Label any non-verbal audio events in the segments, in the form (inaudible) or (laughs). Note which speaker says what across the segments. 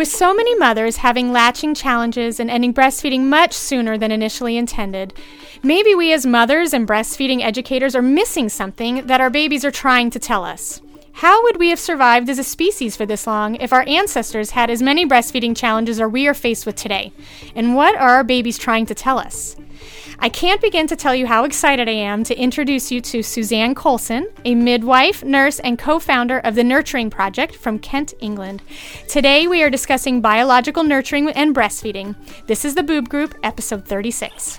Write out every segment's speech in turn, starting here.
Speaker 1: With so many mothers having latching challenges and ending breastfeeding much sooner than initially intended, maybe we as mothers and breastfeeding educators are missing something that our babies are trying to tell us. How would we have survived as a species for this long if our ancestors had as many breastfeeding challenges as we are faced with today? And what are our babies trying to tell us? I can't begin to tell you how excited I am to introduce you to Suzanne Colson, a midwife, nurse, and co founder of the Nurturing Project from Kent, England. Today we are discussing biological nurturing and breastfeeding. This is the Boob Group, episode 36.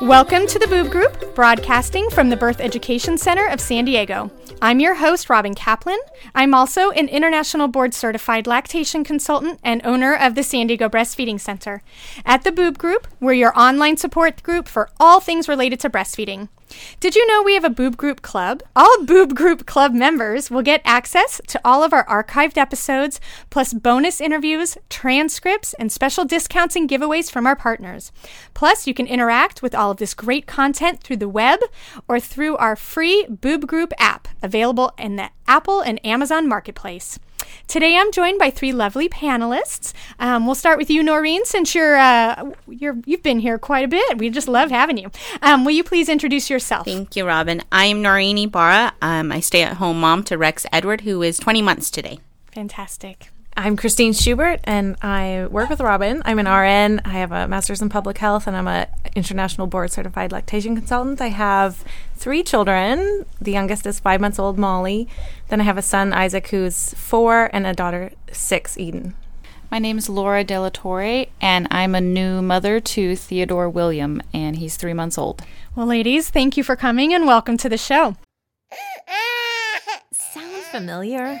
Speaker 1: Welcome to the Boob Group, broadcasting from the Birth Education Center of San Diego. I'm your host, Robin Kaplan. I'm also an international board certified lactation consultant and owner of the San Diego Breastfeeding Center. At the Boob Group, we're your online support group for all things related to breastfeeding. Did you know we have a Boob Group Club? All Boob Group Club members will get access to all of our archived episodes, plus bonus interviews, transcripts, and special discounts and giveaways from our partners. Plus, you can interact with all of this great content through the web or through our free Boob Group app, available in the Apple and Amazon marketplace. Today, I'm joined by three lovely panelists. Um, we'll start with you, Noreen, since you're uh, you're you've been here quite a bit. We just love having you. Um, will you please introduce yourself?
Speaker 2: Thank you, Robin. I'm Noreen Ibarra. Um, I stay-at-home mom to Rex Edward, who is 20 months today.
Speaker 1: Fantastic.
Speaker 3: I'm Christine Schubert, and I work with Robin. I'm an RN. I have a master's in public health, and I'm a international board certified lactation consultant. I have three children. The youngest is five months old, Molly. Then I have a son, Isaac, who's four, and a daughter, six, Eden.
Speaker 4: My name is Laura Della Torre, and I'm a new mother to Theodore William, and he's three months old.
Speaker 1: Well, ladies, thank you for coming and welcome to the show.
Speaker 5: Sound familiar?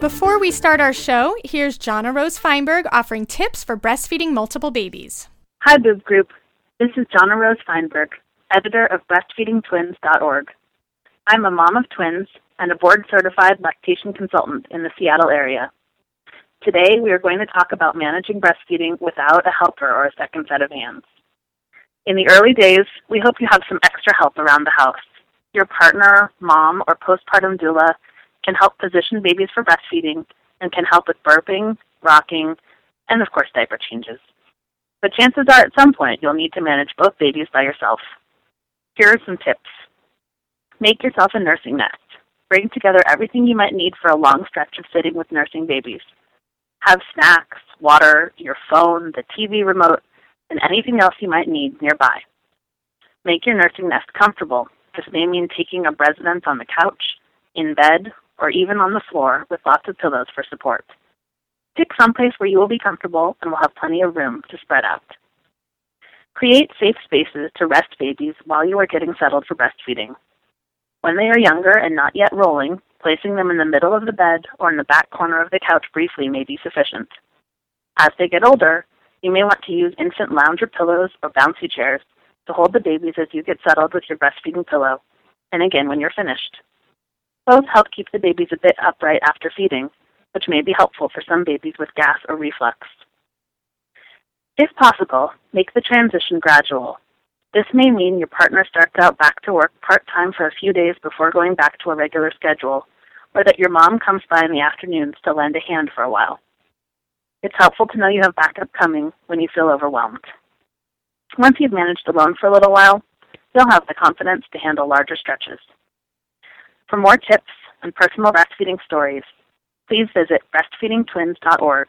Speaker 1: Before we start our show, here's Jonna Rose Feinberg offering tips for breastfeeding multiple babies.
Speaker 6: Hi, Boob Group. This is Jonna Rose Feinberg, editor of BreastfeedingTwins.org. I'm a mom of twins and a board certified lactation consultant in the Seattle area. Today, we are going to talk about managing breastfeeding without a helper or a second set of hands. In the early days, we hope you have some extra help around the house. Your partner, mom, or postpartum doula can help position babies for breastfeeding and can help with burping, rocking, and of course, diaper changes. But chances are at some point you'll need to manage both babies by yourself. Here are some tips. Make yourself a nursing nest. bring together everything you might need for a long stretch of sitting with nursing babies. Have snacks, water, your phone, the TV remote, and anything else you might need nearby. Make your nursing nest comfortable. This may mean taking up residence on the couch, in bed, or even on the floor with lots of pillows for support. Pick someplace where you will be comfortable and will have plenty of room to spread out. Create safe spaces to rest babies while you are getting settled for breastfeeding. When they are younger and not yet rolling, placing them in the middle of the bed or in the back corner of the couch briefly may be sufficient. As they get older, you may want to use infant lounger pillows or bouncy chairs to hold the babies as you get settled with your breastfeeding pillow, and again when you're finished. Both help keep the babies a bit upright after feeding, which may be helpful for some babies with gas or reflux. If possible, make the transition gradual. This may mean your partner starts out back to work part time for a few days before going back to a regular schedule, or that your mom comes by in the afternoons to lend a hand for a while. It's helpful to know you have backup coming when you feel overwhelmed. Once you've managed alone for a little while, you'll have the confidence to handle larger stretches. For more tips and personal breastfeeding stories, please visit breastfeedingtwins.org.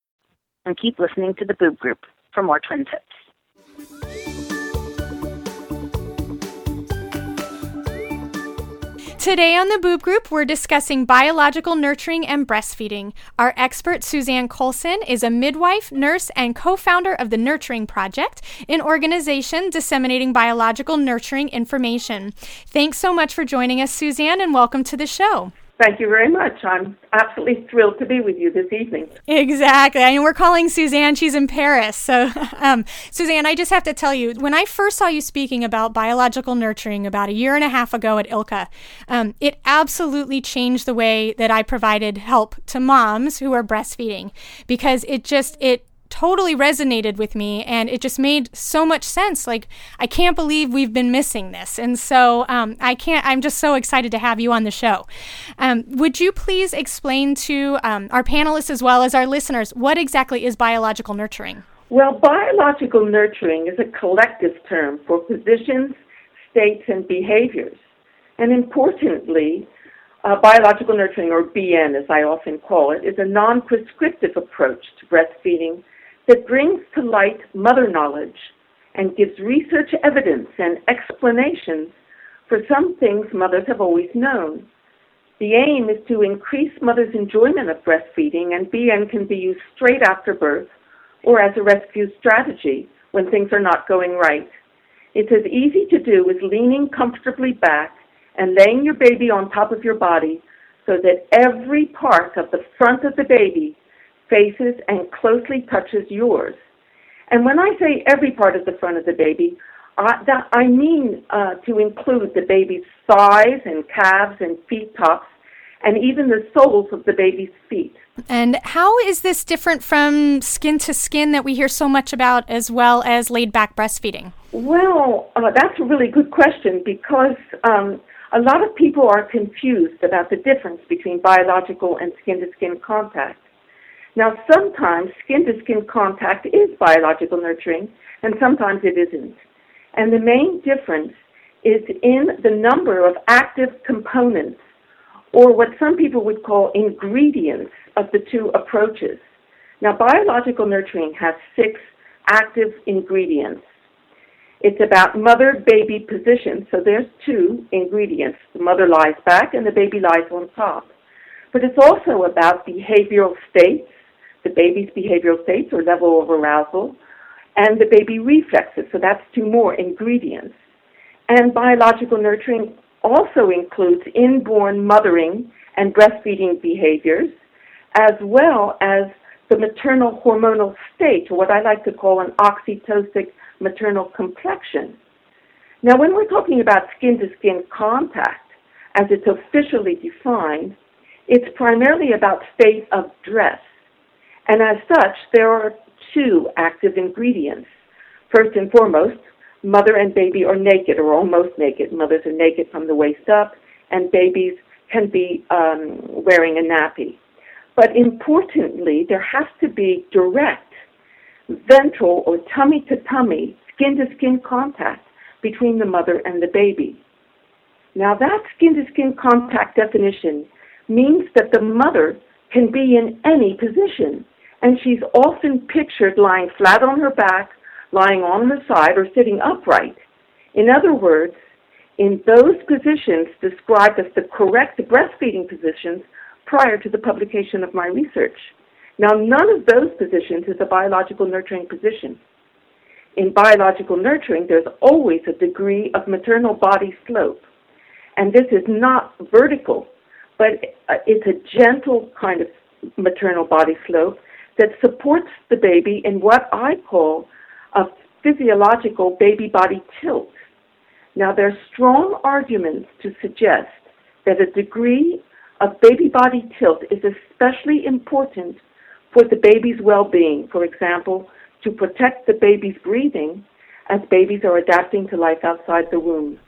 Speaker 6: and keep listening to the Boob Group for more twin tips.
Speaker 1: Today on the Boob Group, we're discussing biological nurturing and breastfeeding. Our expert, Suzanne Colson, is a midwife, nurse, and co founder of the Nurturing Project, an organization disseminating biological nurturing information. Thanks so much for joining us, Suzanne, and welcome to the show.
Speaker 7: Thank you very much. I'm absolutely thrilled to be with you this evening.
Speaker 1: Exactly. And we're calling Suzanne. She's in Paris. So, (laughs) um, Suzanne, I just have to tell you, when I first saw you speaking about biological nurturing about a year and a half ago at ILCA, um, it absolutely changed the way that I provided help to moms who are breastfeeding because it just, it totally resonated with me and it just made so much sense. Like i can't believe we've been missing this. And so um, i can't i'm just so excited to have you on the show. Um, would you please explain to um, our panelists as well as our listeners what exactly is biological nurturing?
Speaker 7: Well biological nurturing is a collective term for positions states and behaviors. And importantly uh, biological nurturing, or BN as I often call it, is a non prescriptive approach to breastfeeding that brings to light mother knowledge and gives research evidence and explanations for some things mothers have always known. The aim is to increase mothers' enjoyment of breastfeeding, and BN can be used straight after birth or as a rescue strategy when things are not going right. It's as easy to do as leaning comfortably back and laying your baby on top of your body so that every part of the front of the baby faces and closely touches yours. And when I say every part of the front of the baby, uh, that, I mean uh, to include the baby's thighs and calves and feet tops, and even the soles of the baby's feet.
Speaker 1: And how is this different from skin to skin that we hear so much about, as well as laid back breastfeeding?
Speaker 7: Well, uh, that's a really good question because um, a lot of people are confused about the difference between biological and skin to skin contact. Now, sometimes skin to skin contact is biological nurturing, and sometimes it isn't. And the main difference is in the number of active components, or what some people would call ingredients, of the two approaches. Now, biological nurturing has six active ingredients. It's about mother baby position, so there's two ingredients. The mother lies back and the baby lies on top. But it's also about behavioral states, the baby's behavioral states or level of arousal, and the baby reflexes. So that's two more ingredients. And biological nurturing also includes inborn mothering and breastfeeding behaviors, as well as the maternal hormonal state, what I like to call an oxytocic maternal complexion. Now, when we're talking about skin to skin contact, as it's officially defined, it's primarily about state of dress. And as such, there are two active ingredients. First and foremost, mother and baby are naked or almost naked. Mothers are naked from the waist up, and babies can be um, wearing a nappy. But importantly, there has to be direct ventral or tummy to tummy, skin to skin contact between the mother and the baby. Now, that skin to skin contact definition means that the mother can be in any position, and she's often pictured lying flat on her back, lying on her side, or sitting upright. In other words, in those positions described as the correct breastfeeding positions prior to the publication of my research. Now, none of those positions is a biological nurturing position. In biological nurturing, there's always a degree of maternal body slope. And this is not vertical, but uh, it's a gentle kind of maternal body slope that supports the baby in what I call a physiological baby body tilt. Now, there are strong arguments to suggest that a degree of baby body tilt is especially important for the baby's well being. For example, to protect the baby's breathing as babies are adapting to life outside the womb.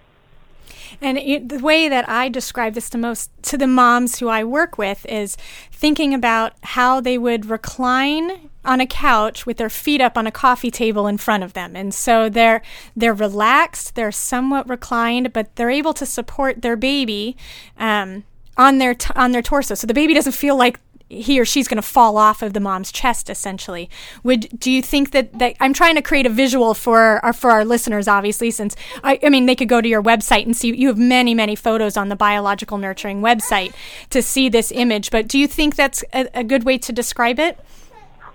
Speaker 1: And it, the way that I describe this to most to the moms who I work with is thinking about how they would recline on a couch with their feet up on a coffee table in front of them. And so they're they're relaxed, they're somewhat reclined, but they're able to support their baby um, on their t- on their torso. So the baby doesn't feel like he or she's going to fall off of the mom's chest essentially. Would do you think that, that i'm trying to create a visual for our for our listeners obviously since I, I mean they could go to your website and see you have many many photos on the biological nurturing website to see this image but do you think that's a, a good way to describe it?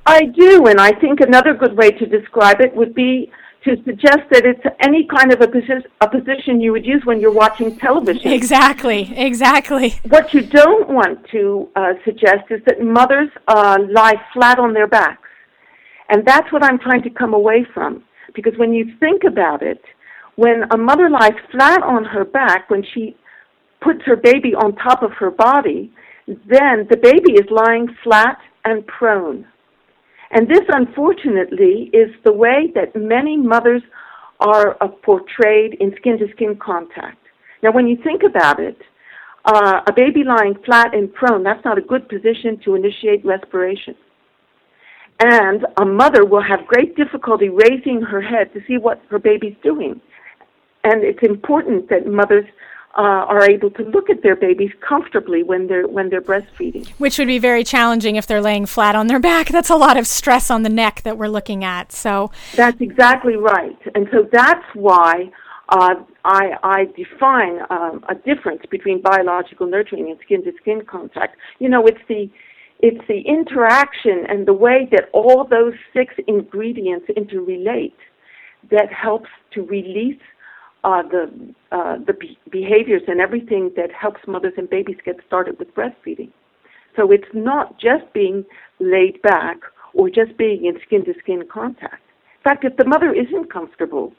Speaker 7: I do and i think another good way to describe it would be to suggest that it's any kind of a, posi- a position you would use when you're watching television.
Speaker 1: Exactly, exactly.
Speaker 7: What you don't want to uh, suggest is that mothers uh, lie flat on their backs. And that's what I'm trying to come away from. Because when you think about it, when a mother lies flat on her back, when she puts her baby on top of her body, then the baby is lying flat and prone. And this, unfortunately, is the way that many mothers are uh, portrayed in skin to skin contact. Now, when you think about it, uh, a baby lying flat and prone, that's not a good position to initiate respiration. And a mother will have great difficulty raising her head to see what her baby's doing. And it's important that mothers uh, are able to look at their babies comfortably when they're when they're breastfeeding.
Speaker 1: Which would be very challenging if they're laying flat on their back. That's a lot of stress on the neck that we're looking at. So
Speaker 7: that's exactly right, and so that's why. Uh, I, I define um, a difference between biological nurturing and skin-to-skin contact. You know, it's the it's the interaction and the way that all those six ingredients interrelate that helps to release uh, the uh, the be- behaviors and everything that helps mothers and babies get started with breastfeeding. So it's not just being laid back or just being in skin to skin contact. In fact, if the mother isn't comfortable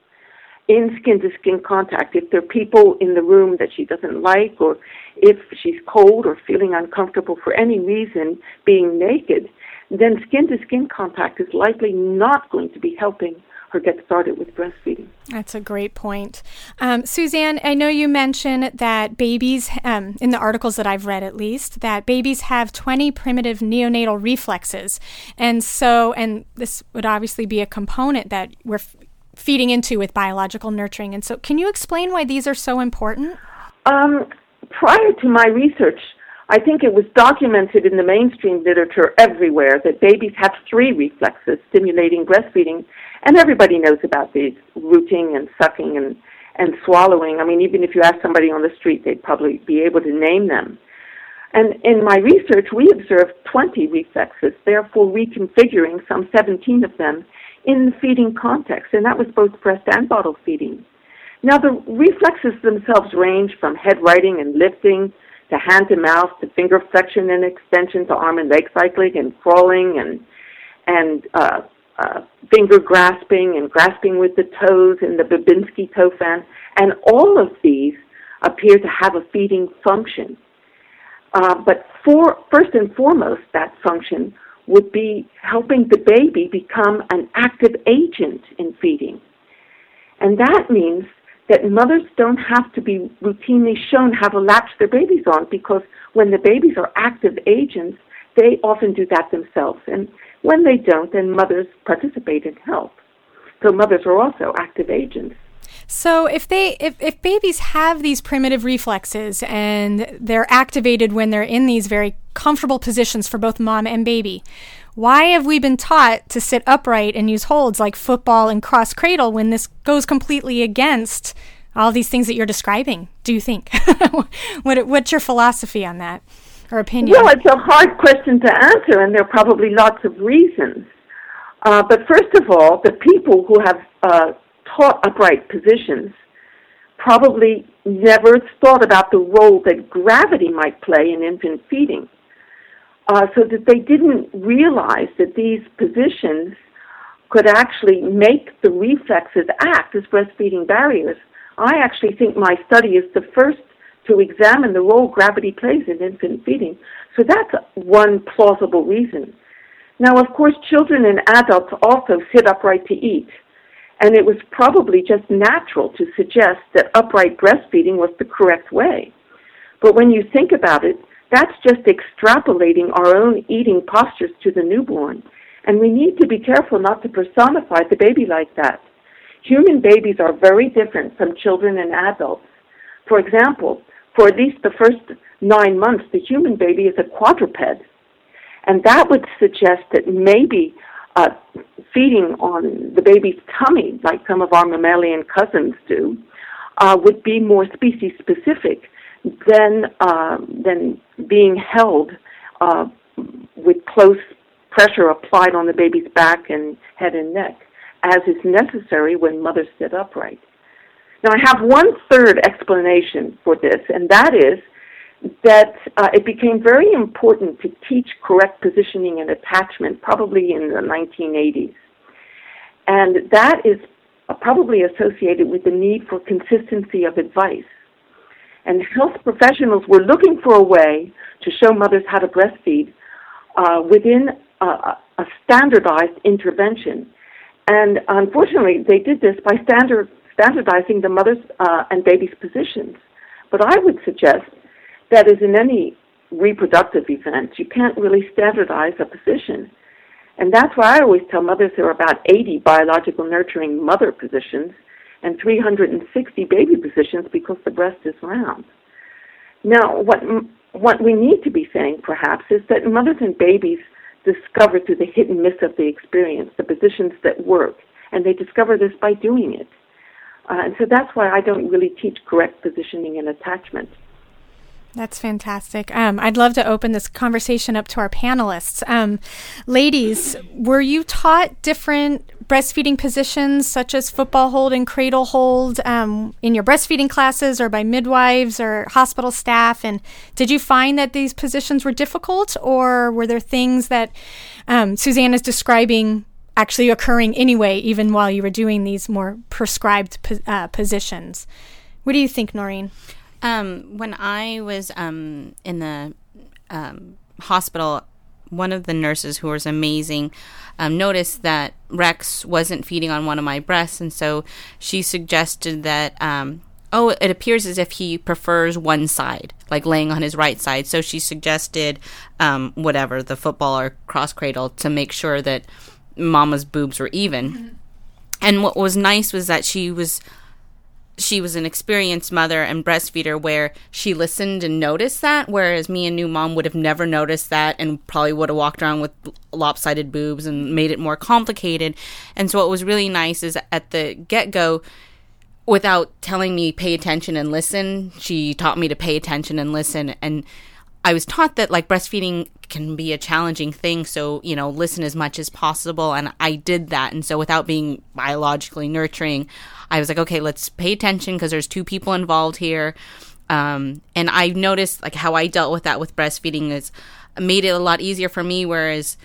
Speaker 7: in skin to skin contact, if there are people in the room that she doesn't like, or if she's cold or feeling uncomfortable for any reason being naked, then skin to skin contact is likely not going to be helping her get started with breastfeeding.
Speaker 1: That's a great point. Um, Suzanne, I know you mentioned that babies, um, in the articles that I've read at least, that babies have 20 primitive neonatal reflexes. And so, and this would obviously be a component that we're f- feeding into with biological nurturing. And so, can you explain why these are so important?
Speaker 7: Um, prior to my research, I think it was documented in the mainstream literature everywhere that babies have three reflexes stimulating breastfeeding and everybody knows about these rooting and sucking and and swallowing. I mean, even if you ask somebody on the street, they'd probably be able to name them. And in my research, we observed 20 reflexes, therefore reconfiguring some 17 of them in the feeding context, and that was both breast and bottle feeding. Now, the reflexes themselves range from head righting and lifting to hand to mouth to finger flexion and extension to arm and leg cycling and crawling and and uh, uh, finger grasping and grasping with the toes and the Babinski toe fan. And all of these appear to have a feeding function. Uh, but for, first and foremost, that function would be helping the baby become an active agent in feeding. And that means that mothers don't have to be routinely shown how to latch their babies on because when the babies are active agents, they often do that themselves. And when they don't, then mothers participate and help. So mothers are also active agents.
Speaker 1: So if they if, if babies have these primitive reflexes and they're activated when they're in these very comfortable positions for both mom and baby, why have we been taught to sit upright and use holds like football and cross cradle when this goes completely against all these things that you're describing? Do you think? (laughs) what what's your philosophy on that opinion?
Speaker 7: Well, it's a hard question to answer, and there are probably lots of reasons. Uh, but first of all, the people who have uh, taught upright positions probably never thought about the role that gravity might play in infant feeding. Uh, so that they didn't realize that these positions could actually make the reflexes act as breastfeeding barriers. I actually think my study is the first to examine the role gravity plays in infant feeding. So that's one plausible reason. Now, of course, children and adults also sit upright to eat. And it was probably just natural to suggest that upright breastfeeding was the correct way. But when you think about it, that's just extrapolating our own eating postures to the newborn. And we need to be careful not to personify the baby like that. Human babies are very different from children and adults. For example, for at least the first nine months, the human baby is a quadruped. And that would suggest that maybe uh, feeding on the baby's tummy, like some of our mammalian cousins do, uh, would be more species specific than uh, than being held uh, with close pressure applied on the baby's back and head and neck, as is necessary when mothers sit upright. Now, I have one third explanation for this, and that is that uh, it became very important to teach correct positioning and attachment probably in the 1980s. And that is probably associated with the need for consistency of advice. And health professionals were looking for a way to show mothers how to breastfeed uh, within a, a, standardized intervention. And unfortunately, they did this by standard, standardizing the mother's uh, and baby's positions. But I would suggest that is in any reproductive event, you can't really standardize a position. And that's why I always tell mothers there are about 80 biological nurturing mother positions and 360 baby positions because the breast is round. Now, what, what we need to be saying perhaps is that mothers and babies discover through the hit and miss of the experience the positions that work, and they discover this by doing it. Uh, and so that's why I don't really teach correct positioning and attachment.
Speaker 1: That's fantastic. Um, I'd love to open this conversation up to our panelists. Um, ladies, were you taught different breastfeeding positions, such as football hold and cradle hold, um, in your breastfeeding classes or by midwives or hospital staff? And did you find that these positions were difficult, or were there things that um, Suzanne is describing actually occurring anyway, even while you were doing these more prescribed po- uh, positions? What do you think, Noreen?
Speaker 2: Um, when I was um, in the um, hospital, one of the nurses who was amazing um, noticed that Rex wasn't feeding on one of my breasts, and so she suggested that. Um, oh, it appears as if he prefers one side, like laying on his right side. So she suggested um, whatever, the football or cross cradle, to make sure that mama's boobs were even. Mm-hmm. And what was nice was that she was she was an experienced mother and breastfeeder where she listened and noticed that, whereas me and new mom would have never noticed that and probably would have walked around with lopsided boobs and made it more complicated. And so what was really nice is at the get go, without telling me pay attention and listen, she taught me to pay attention and listen. And I was taught that like breastfeeding can be a challenging thing. So, you know, listen as much as possible. And I did that. And so without being biologically nurturing, I was like, okay, let's pay attention because there's two people involved here. Um, and I noticed like how I dealt with that with breastfeeding is made it a lot easier for me. Whereas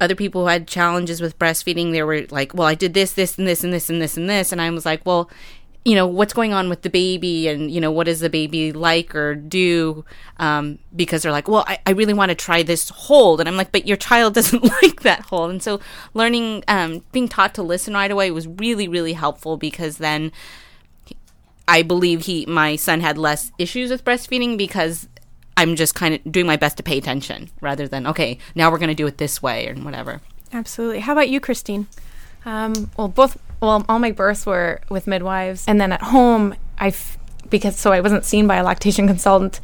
Speaker 2: other people who had challenges with breastfeeding, they were like, well, I did this, this, and this, and this, and this, and this. And I was like, well, you know what's going on with the baby and you know what does the baby like or do um, because they're like well I, I really want to try this hold and i'm like but your child (laughs) doesn't like that hold and so learning um, being taught to listen right away was really really helpful because then i believe he my son had less issues with breastfeeding because i'm just kind of doing my best to pay attention rather than okay now we're going to do it this way or whatever
Speaker 1: Absolutely. How about you, Christine?
Speaker 3: Um, well, both well, all my births were with midwives, and then at home, I because so I wasn't seen by a lactation consultant.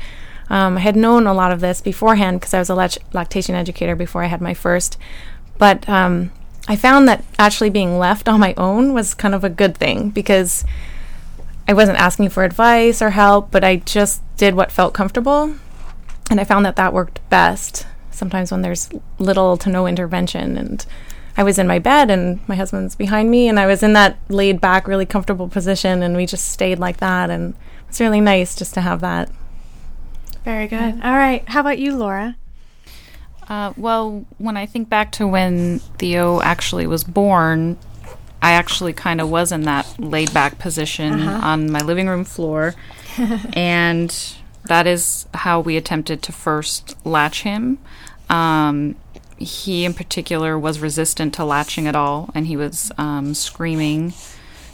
Speaker 3: Um, I had known a lot of this beforehand because I was a lact- lactation educator before I had my first, but um, I found that actually being left on my own was kind of a good thing because I wasn't asking for advice or help, but I just did what felt comfortable, and I found that that worked best. Sometimes when there's little to no intervention and I was in my bed and my husband's behind me, and I was in that laid back, really comfortable position, and we just stayed like that. And it's really nice just to have that.
Speaker 1: Very good. All right. How about you, Laura?
Speaker 4: Uh, well, when I think back to when Theo actually was born, I actually kind of was in that laid back position
Speaker 1: Uh-huh.
Speaker 4: on my living room floor. (laughs) and that is how we attempted to first latch him. Um, he, in particular, was resistant to latching at all, and he was um, screaming.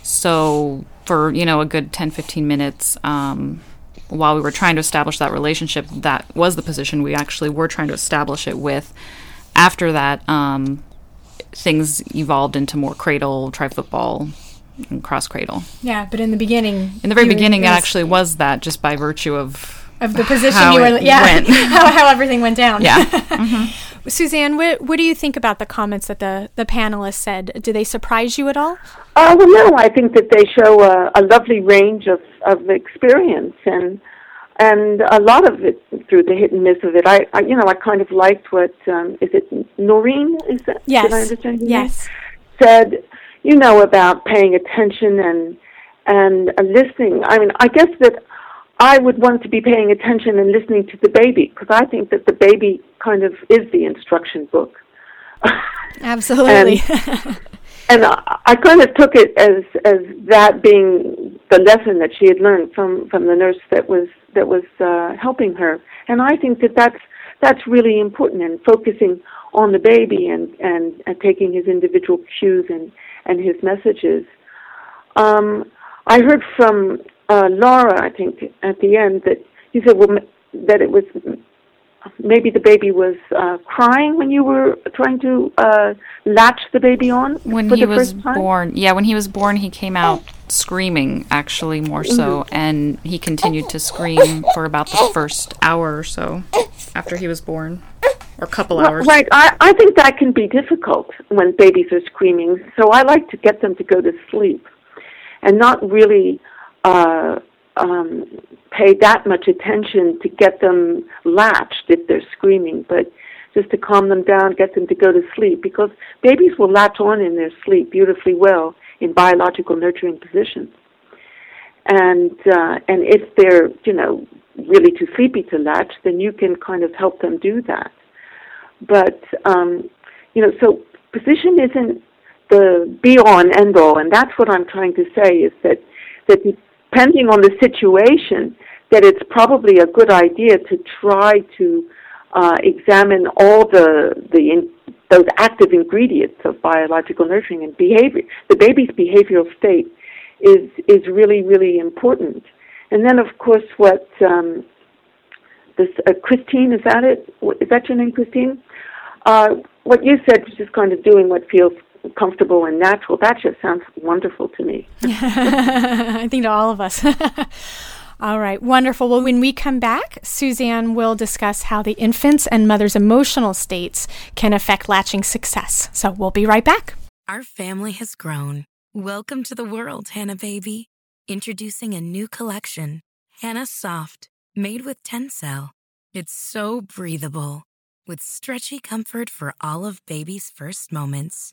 Speaker 4: So, for you know, a good 10 15 minutes, um, while we were trying to establish that relationship, that was the position we actually were trying to establish it with. After that, um, things evolved into more cradle, try football, and cross cradle.
Speaker 1: Yeah, but in the beginning,
Speaker 4: In the very beginning, it actually was that just by virtue of
Speaker 1: of the position you were, yeah,
Speaker 4: went. (laughs)
Speaker 1: how how everything went down.
Speaker 4: yeah. (laughs)
Speaker 1: Suzanne, what what do you think about the comments that the the panelists said? Do they surprise you at all?
Speaker 7: Uh, well, no, I think that they show a, a lovely range of, of experience and and a lot of it through the hit and miss of it. I, I you know, I kind of liked what um, is it Noreen? Is that
Speaker 1: Yes.
Speaker 7: Did I understand?
Speaker 1: Yes.
Speaker 7: Said, you know, about paying attention and and listening. I mean, I guess that I would want to be paying attention and listening to the baby because I think that the baby kind of is the instruction book. (laughs)
Speaker 1: Absolutely.
Speaker 7: and I, I kind of took it as as that being the lesson that she had learned from from the nurse that was that was uh, helping her. And I think that that's that's really important in focusing on the baby and and, and taking his individual cues and and his messages. Um, I heard from uh, Laura, I think, at the end that you said well that it was maybe the baby was uh, crying when you were trying to uh, latch the baby on
Speaker 4: when
Speaker 7: for
Speaker 4: he
Speaker 7: the
Speaker 4: was born yeah when he was born he came out screaming actually more so
Speaker 7: Mm-hmm.
Speaker 4: and he continued to scream for about the first hour or so after he was born or a couple
Speaker 7: Well,
Speaker 4: hours
Speaker 7: Right. I, I think that can be difficult when babies are screaming. So I like to get them to go to sleep and not really uh, um, pay that much attention to get them latched if they're screaming, but just to calm them down, get them to go to sleep because babies will latch on in their sleep beautifully well in biological nurturing positions. And uh, and if they're you know really too sleepy to latch, then you can kind of help them do that but um, you know, so position isn't the be all and end all, and that's what I'm trying to say is that that depending on the situation, that it's probably a good idea to try to uh, examine all the the in, those active ingredients of biological nurturing and behavior. The baby's behavioral state is is really really important, and then of course what. Um, this uh, Christine, is that it? Is that your name, Christine? Uh, what you said was just kind of doing what feels comfortable and natural. That just sounds wonderful to me. (laughs)
Speaker 1: I think to all of us. (laughs) all right, wonderful. Well, when we come back, Suzanne will discuss how the infant's and mother's emotional states can affect latching success. So we'll be right back.
Speaker 8: Our family has grown. Welcome to the world, Hanna baby. Introducing a new collection, Hanna Soft, made with Tencel. It's so breathable, with stretchy comfort for all of baby's first moments.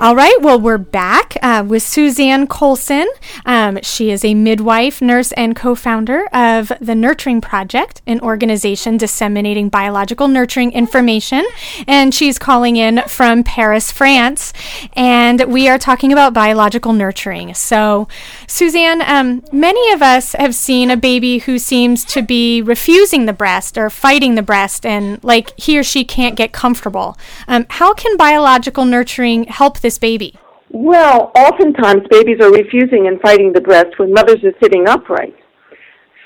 Speaker 1: All right, well, we're back uh, with Suzanne Colson. Um, she is a midwife, nurse, and co founder of the Nurturing Project, an organization disseminating biological nurturing information. And she's calling in from Paris, France. And we are talking about biological nurturing. So, Suzanne, um, many of us have seen a baby who seems to be refusing the breast or fighting the breast, and like he or she can't get comfortable. Um, how can biological nurturing help this baby?
Speaker 7: Well, oftentimes babies are refusing and fighting the breast when mothers are sitting upright.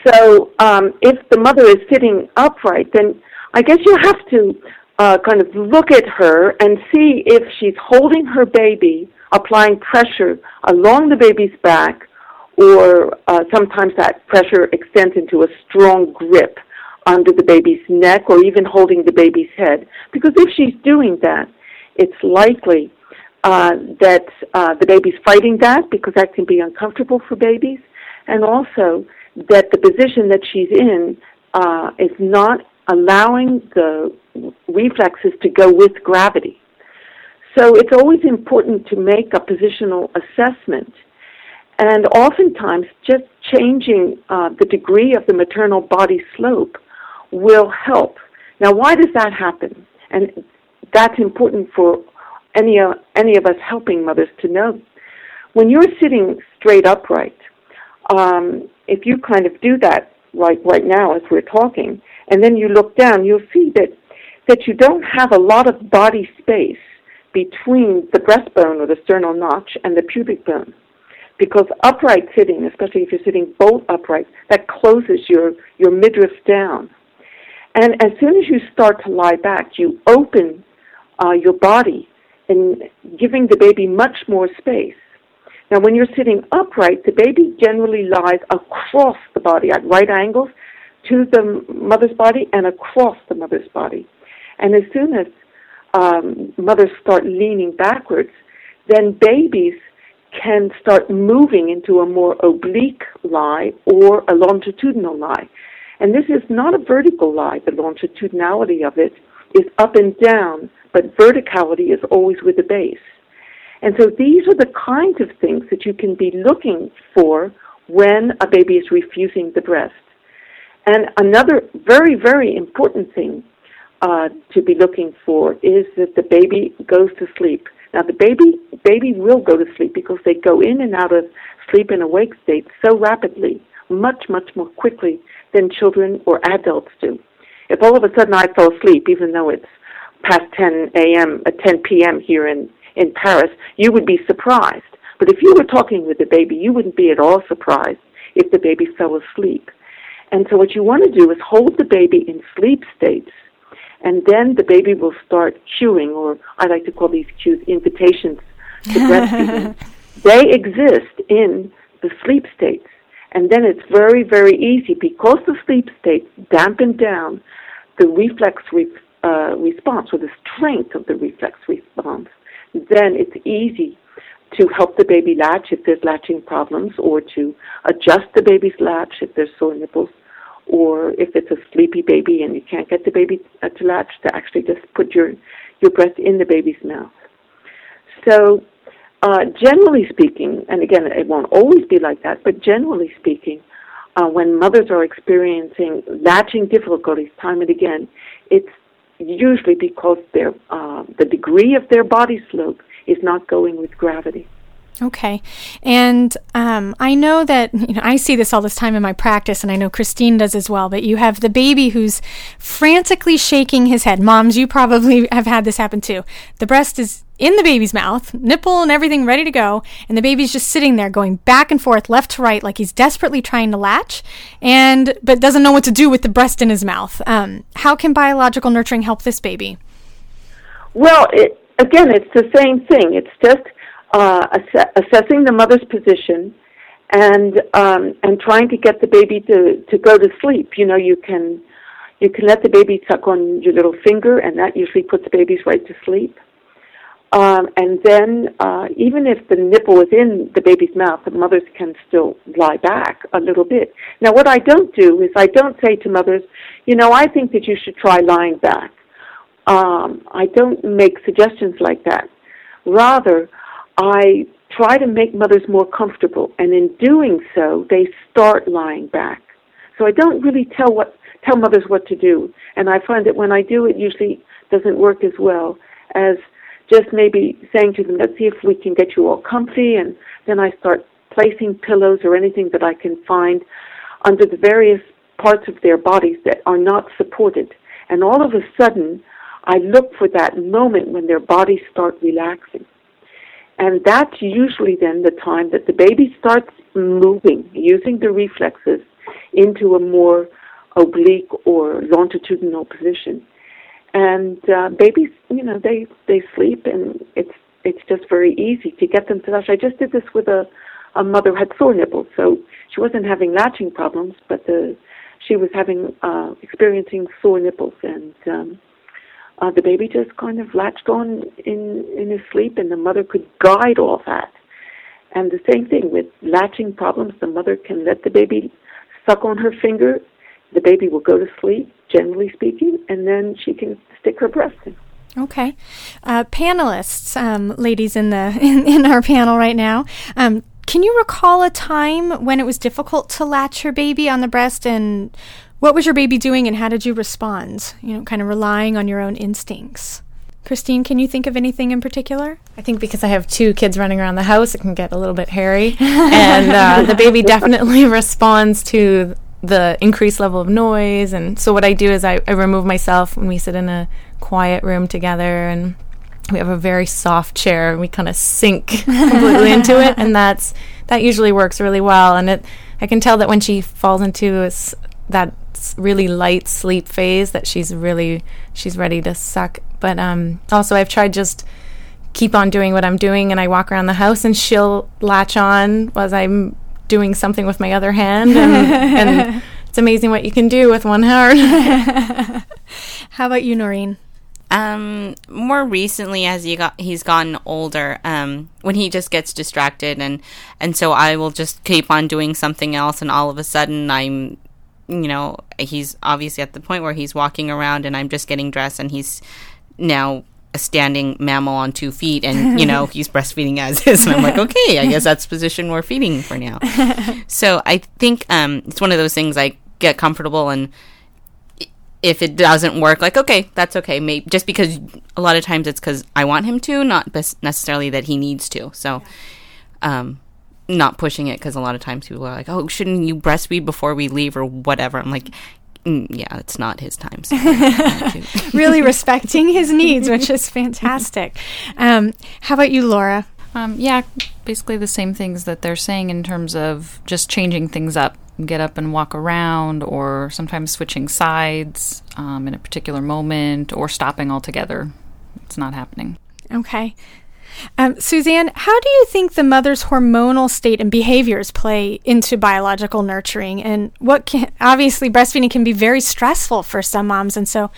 Speaker 7: So um, if the mother is sitting upright, then I guess you have to uh, kind of look at her and see if she's holding her baby, applying pressure along the baby's back, or uh, sometimes that pressure extends into a strong grip under the baby's neck or even holding the baby's head. Because if she's doing that, it's likely uh, that uh, the baby's fighting that because that can be uncomfortable for babies, and also that the position that she's in uh, is not allowing the reflexes to go with gravity. So it's always important to make a positional assessment. And oftentimes, just changing uh, the degree of the maternal body slope will help. Now, why does that happen? And that's important for any, uh, any of us helping mothers to know. When you're sitting straight upright, um, if you kind of do that like right now as we're talking, and then you look down, you'll see that, that you don't have a lot of body space between the breastbone or the sternal notch and the pubic bone. Because upright sitting, especially if you're sitting bolt upright, that closes your, your midriff down. And as soon as you start to lie back, you open uh, your body and giving the baby much more space. Now, when you're sitting upright, the baby generally lies across the body at right angles to the mother's body and across the mother's body. And as soon as um, mothers start leaning backwards, then babies can start moving into a more oblique lie or a longitudinal lie. And this is not a vertical lie. The longitudinality of it is up and down, but verticality is always with the base. And so these are the kinds of things that you can be looking for when a baby is refusing the breast. And another very, very important thing uh, to be looking for is that the baby goes to sleep. Now, the baby baby will go to sleep because they go in and out of sleep and awake state so rapidly, much, much more quickly than children or adults do. If all of a sudden I fell asleep, even though it's past 10 a.m., uh, 10 p.m. here in, in Paris, you would be surprised. But if you were talking with the baby, you wouldn't be at all surprised if the baby fell asleep. And so what you want to do is hold the baby in sleep states, and then the baby will start cueing, or I like to call these cues invitations to breastfeeding. (laughs) they exist in the sleep states. And then it's very, very easy because the sleep states dampen down the reflex re- uh, response or the strength of the reflex response, then it's easy to help the baby latch if there's latching problems or to adjust the baby's latch if there's sore nipples or if it's a sleepy baby and you can't get the baby uh, to latch to actually just put your your breast in the baby's mouth. So uh, generally speaking, and again, it won't always be like that, but generally speaking, uh, when mothers are experiencing latching difficulties time and again, it's usually because their uh, the degree of their body slope is not going with gravity.
Speaker 1: Okay. And um, I know that, you know, I see this all this time in my practice, and I know Christine does as well, but you have the baby who's frantically shaking his head. Moms, you probably have had this happen too. The breast is in the baby's mouth, nipple and everything ready to go, and the baby's just sitting there going back and forth, left to right, like he's desperately trying to latch, and but doesn't know what to do with the breast in his mouth. Um, how can biological nurturing help this baby?
Speaker 7: Well, it, again, it's the same thing. It's just uh, ass- assessing the mother's position and um, and trying to get the baby to, to go to sleep. You know, you can you can let the baby suck on your little finger, and that usually puts babies right to sleep. Um, and then, uh, even if the nipple is in the baby's mouth, the mothers can still lie back a little bit. Now, what I don't do is I don't say to mothers, you know, I think that you should try lying back. Um, I don't make suggestions like that. Rather, I try to make mothers more comfortable, and in doing so, they start lying back. So I don't really tell what tell mothers what to do, and I find that when I do, it usually doesn't work as well as just maybe saying to them, "Let's see if we can get you all comfy," and then I start placing pillows or anything that I can find under the various parts of their bodies that are not supported. And all of a sudden, I look for that moment when their bodies start relaxing. And that's usually then the time that the baby starts moving, using the reflexes into a more oblique or longitudinal position. And uh, babies, you know, they they sleep, and it's it's just very easy to get them to latch. I just did this with a a mother who had sore nipples, so she wasn't having latching problems, but the she was having uh, experiencing sore nipples, and um, uh, the baby just kind of latched on in in his sleep, and the mother could guide all that. And the same thing with latching problems, the mother can let the baby suck on her finger. The baby will go to sleep, generally speaking, and then she can stick her breast in.
Speaker 1: Okay, uh, panelists, um, ladies in the (laughs) in, in, our panel right now, um, can you recall a time when it was difficult to latch your baby on the breast and what was your baby doing and how did you respond? You know, kind of relying on your own instincts. Christine, can you think of anything in particular?
Speaker 3: I think because I have two kids running around the house, it can get a little bit hairy. (laughs) and uh, the baby definitely (laughs) responds to the increased level of noise. And so, what I do is I, I remove myself when we sit in a quiet room together and we have a very soft chair and we kind of sink (laughs) completely into it. And that's that usually works really well. And it i can tell that when she falls into that really light sleep phase that she's really she's ready to suck. But um, also i've tried just keep on doing what i'm doing and i walk around the house and she'll latch on as i'm doing something with my other hand and, (laughs) and it's amazing what you can do with one hand. (laughs)
Speaker 1: How about you noreen?
Speaker 2: Um, more recently, as he got he's gotten older, um, when he just gets distracted, and and so I will just keep on doing something else, and all of a sudden I'm, you know, he's obviously at the point where he's walking around, and I'm just getting dressed, and he's now a standing mammal on two feet, and (laughs) you know he's breastfeeding as is, and I'm like, (laughs) okay, I guess that's position we're feeding for now. (laughs) so I think um, it's one of those things I get comfortable and if it doesn't work, like okay, that's okay. Maybe just because a lot of times it's because I want him to, not necessarily that he needs to. So, um, not pushing it because a lot of times people are like, "Oh, shouldn't you breastfeed before we leave or whatever?" I'm like, mm, "Yeah, it's not his time." So (laughs)
Speaker 1: really respecting his needs, which is fantastic. Um, how about you, Laura?
Speaker 4: Um, yeah, basically the same things that they're saying in terms of just changing things up get up and walk around, or sometimes switching sides um, in a particular moment, or stopping altogether. It's not happening.
Speaker 1: Okay. Um, Suzanne, how do you think the mother's hormonal state and behaviors play into biological nurturing? And what can, obviously, breastfeeding can be very stressful for some moms. And so,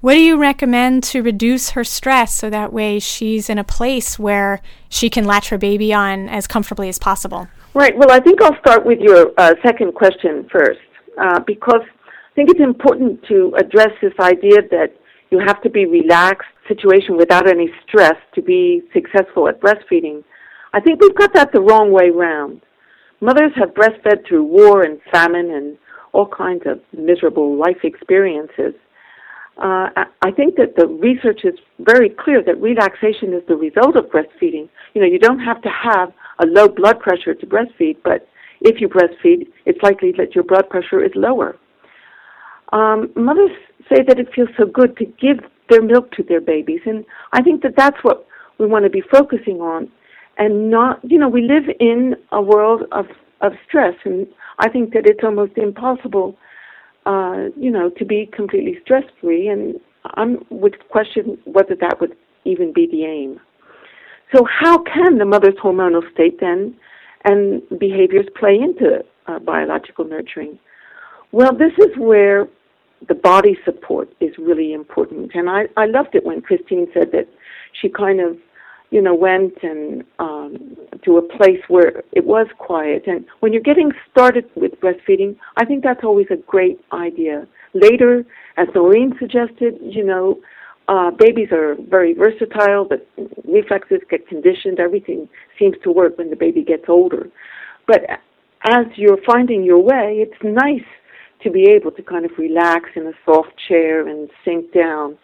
Speaker 1: what do you recommend to reduce her stress so that way she's in a place where she can latch her baby on as comfortably as possible?
Speaker 7: Right. Well, I think I'll start with your uh, second question first, uh, because I think it's important to address this idea that you have to be relaxed situation without any stress to be successful at breastfeeding. I think we've got that the wrong way round. Mothers have breastfed through war and famine and all kinds of miserable life experiences. Uh, I think that the research is very clear that relaxation is the result of breastfeeding. You know, you don't have to have a low blood pressure to breastfeed, but if you breastfeed, it's likely that your blood pressure is lower. Um, mothers say that it feels so good to give their milk to their babies, and I think that that's what we want to be focusing on, and not, you know, we live in a world of of stress, and I think that it's almost impossible, uh, you know, to be completely stress free, and I would question whether that would even be the aim. So, how can the mother's hormonal state then and behaviors play into uh, biological nurturing? Well, this is where the body support is really important. And I, I loved it when Christine said that she kind of, you know, went and um, to a place where it was quiet. And when you're getting started with breastfeeding, I think that's always a great idea. Later, as Noreen suggested, you know, uh, babies are very versatile. The reflexes get conditioned. Everything seems to work when the baby gets older. But as you're finding your way, it's nice to be able to kind of relax in a soft chair and sink down.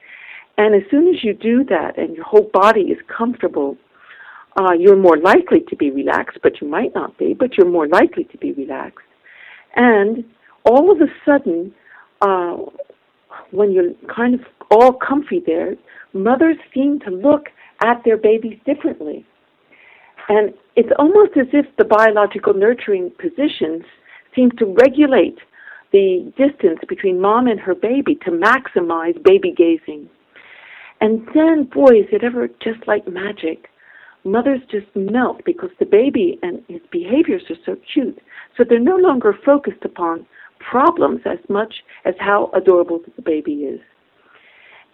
Speaker 7: And as soon as you do that and your whole body is comfortable, uh, you're more likely to be relaxed, but you might not be, but you're more likely to be relaxed. And all of a sudden, uh, when you're kind of all comfy there, mothers seem to look at their babies differently. And it's almost as if the biological nurturing positions seem to regulate the distance between mom and her baby to maximize baby gazing. And then, boy, is it ever just like magic. Mothers just melt because the baby and his behaviors are so cute. So they're no longer focused upon problems as much as how adorable the baby is.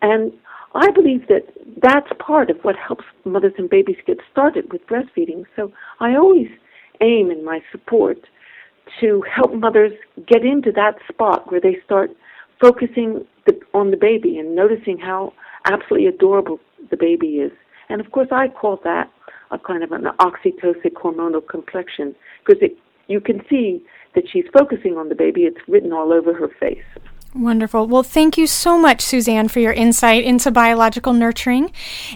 Speaker 7: And I believe that that's part of what helps mothers and babies get started with breastfeeding. So I always aim in my support to help mothers get into that spot where they start focusing the, on the baby and noticing how absolutely adorable the baby is. And of course, I call that a kind of an oxytocic hormonal complexion because you can see that she's focusing on the baby. It's written all over her face.
Speaker 1: Wonderful. Well, thank you so much, Suzanne, for your insight into biological nurturing.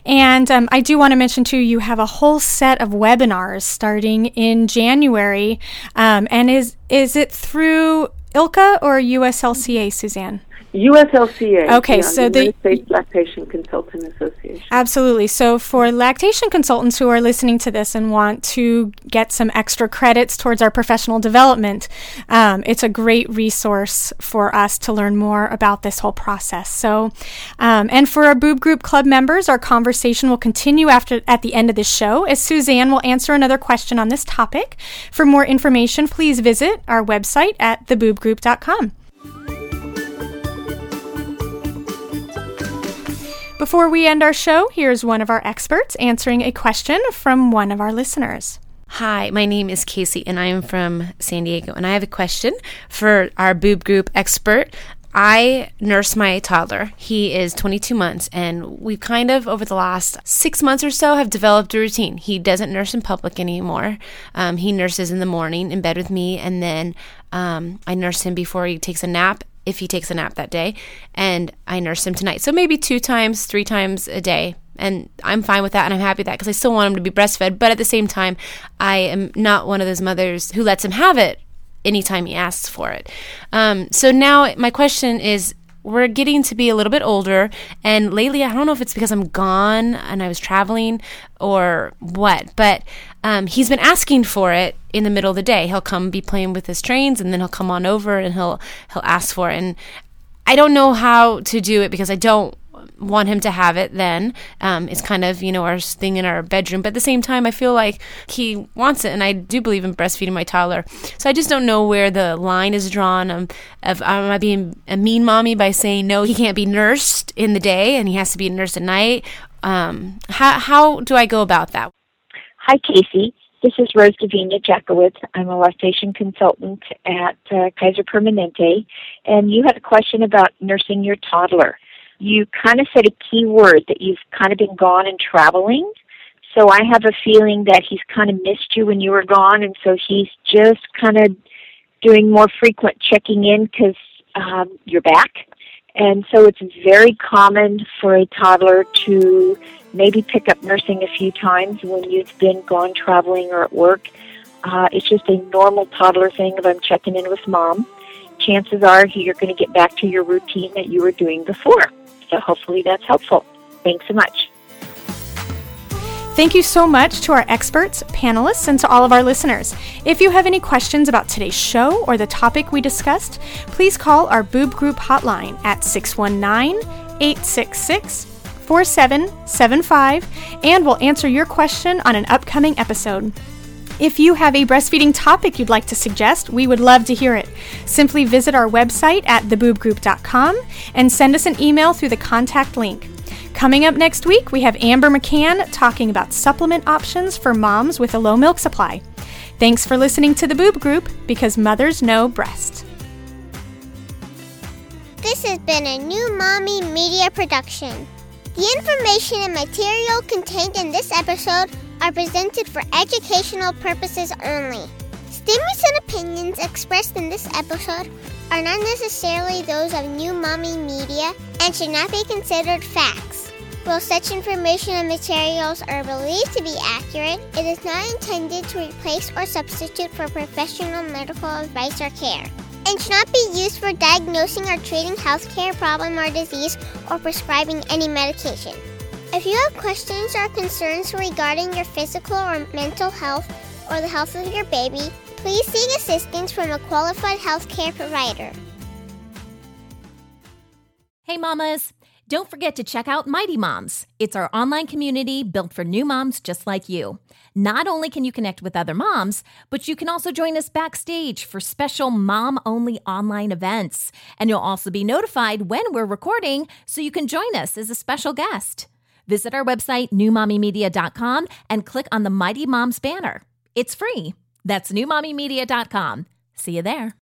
Speaker 1: And um, I do want to mention, too, you have a whole set of webinars starting in January. Um, and is, is it through ILCA or USLCA, Suzanne?
Speaker 7: USLCA.
Speaker 1: Okay, yeah, so the
Speaker 7: United States Lactation Consultant Association.
Speaker 1: Absolutely. So for lactation consultants who are listening to this and want to get some extra credits towards our professional development, um, it's a great resource for us to learn more about this whole process. So, um, and for our Boob Group Club members, our conversation will continue after at the end of this show as Suzanne will answer another question on this topic. For more information, please visit our website at theboobgroup.com. Before we end our show, here's one of our experts answering a question from one of our listeners.
Speaker 9: Hi, my name is Casey and I am from San Diego and I have a question for our boob group expert. I nurse my toddler. He is 22 months, and we've kind of, over the last six months or so, have developed a routine. He doesn't nurse in public anymore. Um, he nurses in the morning in bed with me, and then um, I nurse him before he takes a nap if he takes a nap that day, and I nurse him tonight. So maybe two times, three times a day. And I'm fine with that, and I'm happy with that because I still want him to be breastfed. But at the same time, I am not one of those mothers who lets him have it anytime he asks for it. Um, so now my question is we're getting to be a little bit older. And lately i don't know if it's because i'm gone and i was traveling or what but um, he's been asking for it in the middle of the day. He'll come be playing with his trains and then he'll come on over and he'll he'll ask for it. And i don't know how to do it because i don't want him to have it then. Um, it's kind of, you know, our thing in our bedroom. But at the same time, I feel like he wants it. And I do believe in breastfeeding my toddler. So I just don't know where the line is drawn. Um, of, am I being a mean mommy by saying, no, he can't be nursed in the day and he has to be nursed at night? Um, how, how do I go about that?
Speaker 10: Hi, Casey. This is Rose Davina Jackowitz. I'm a lactation consultant at uh, Kaiser Permanente, and you had a question about nursing your toddler you kind of said a key word that you've kind of been gone and traveling. So I have a feeling that he's kind of missed you when you were gone, and so he's just kind of doing more frequent checking in because um, you're back. And so it's very common for a toddler to maybe pick up nursing a few times when you've been gone traveling or at work. Uh, it's just a normal toddler thing of I'm checking in with mom. Chances are you're going to get back to your routine that you were doing before. So hopefully that's helpful. Thanks so much.
Speaker 1: Thank you so much to our experts, panelists, and to all of our listeners. If you have any questions about today's show or the topic we discussed, please call our Boob Group hotline at 619 866 4775 and we'll answer your question on an upcoming episode. If you have a breastfeeding topic you'd like to suggest, we would love to hear it. Simply visit our website at theboobgroup.com and send us an email through the contact link. Coming up next week, we have Amber McCann talking about supplement options for moms with a low milk supply. Thanks for listening to the Boob Group because mothers know breast.
Speaker 11: This has been a new Mommy Media production. The information and material contained in this episode are presented for educational purposes only. Statements and opinions expressed in this episode are not necessarily those of New Mommy Media and should not be considered facts. While such information and materials are believed to be accurate, it is not intended to replace or substitute for professional medical advice or care, and should not be used for diagnosing or treating healthcare problem or disease or prescribing any medication. If you have questions or concerns regarding your physical or mental health or the health of your baby, please seek assistance from a qualified healthcare provider.
Speaker 5: Hey, mamas. Don't forget to check out Mighty Moms. It's our online community built for new moms just like you. Not only can you connect with other moms, but you can also join us backstage for special mom only online events. And you'll also be notified when we're recording so you can join us as a special guest. Visit our website, newmommymedia.com, and click on the Mighty Moms banner. It's free. That's newmommymedia.com. See you there.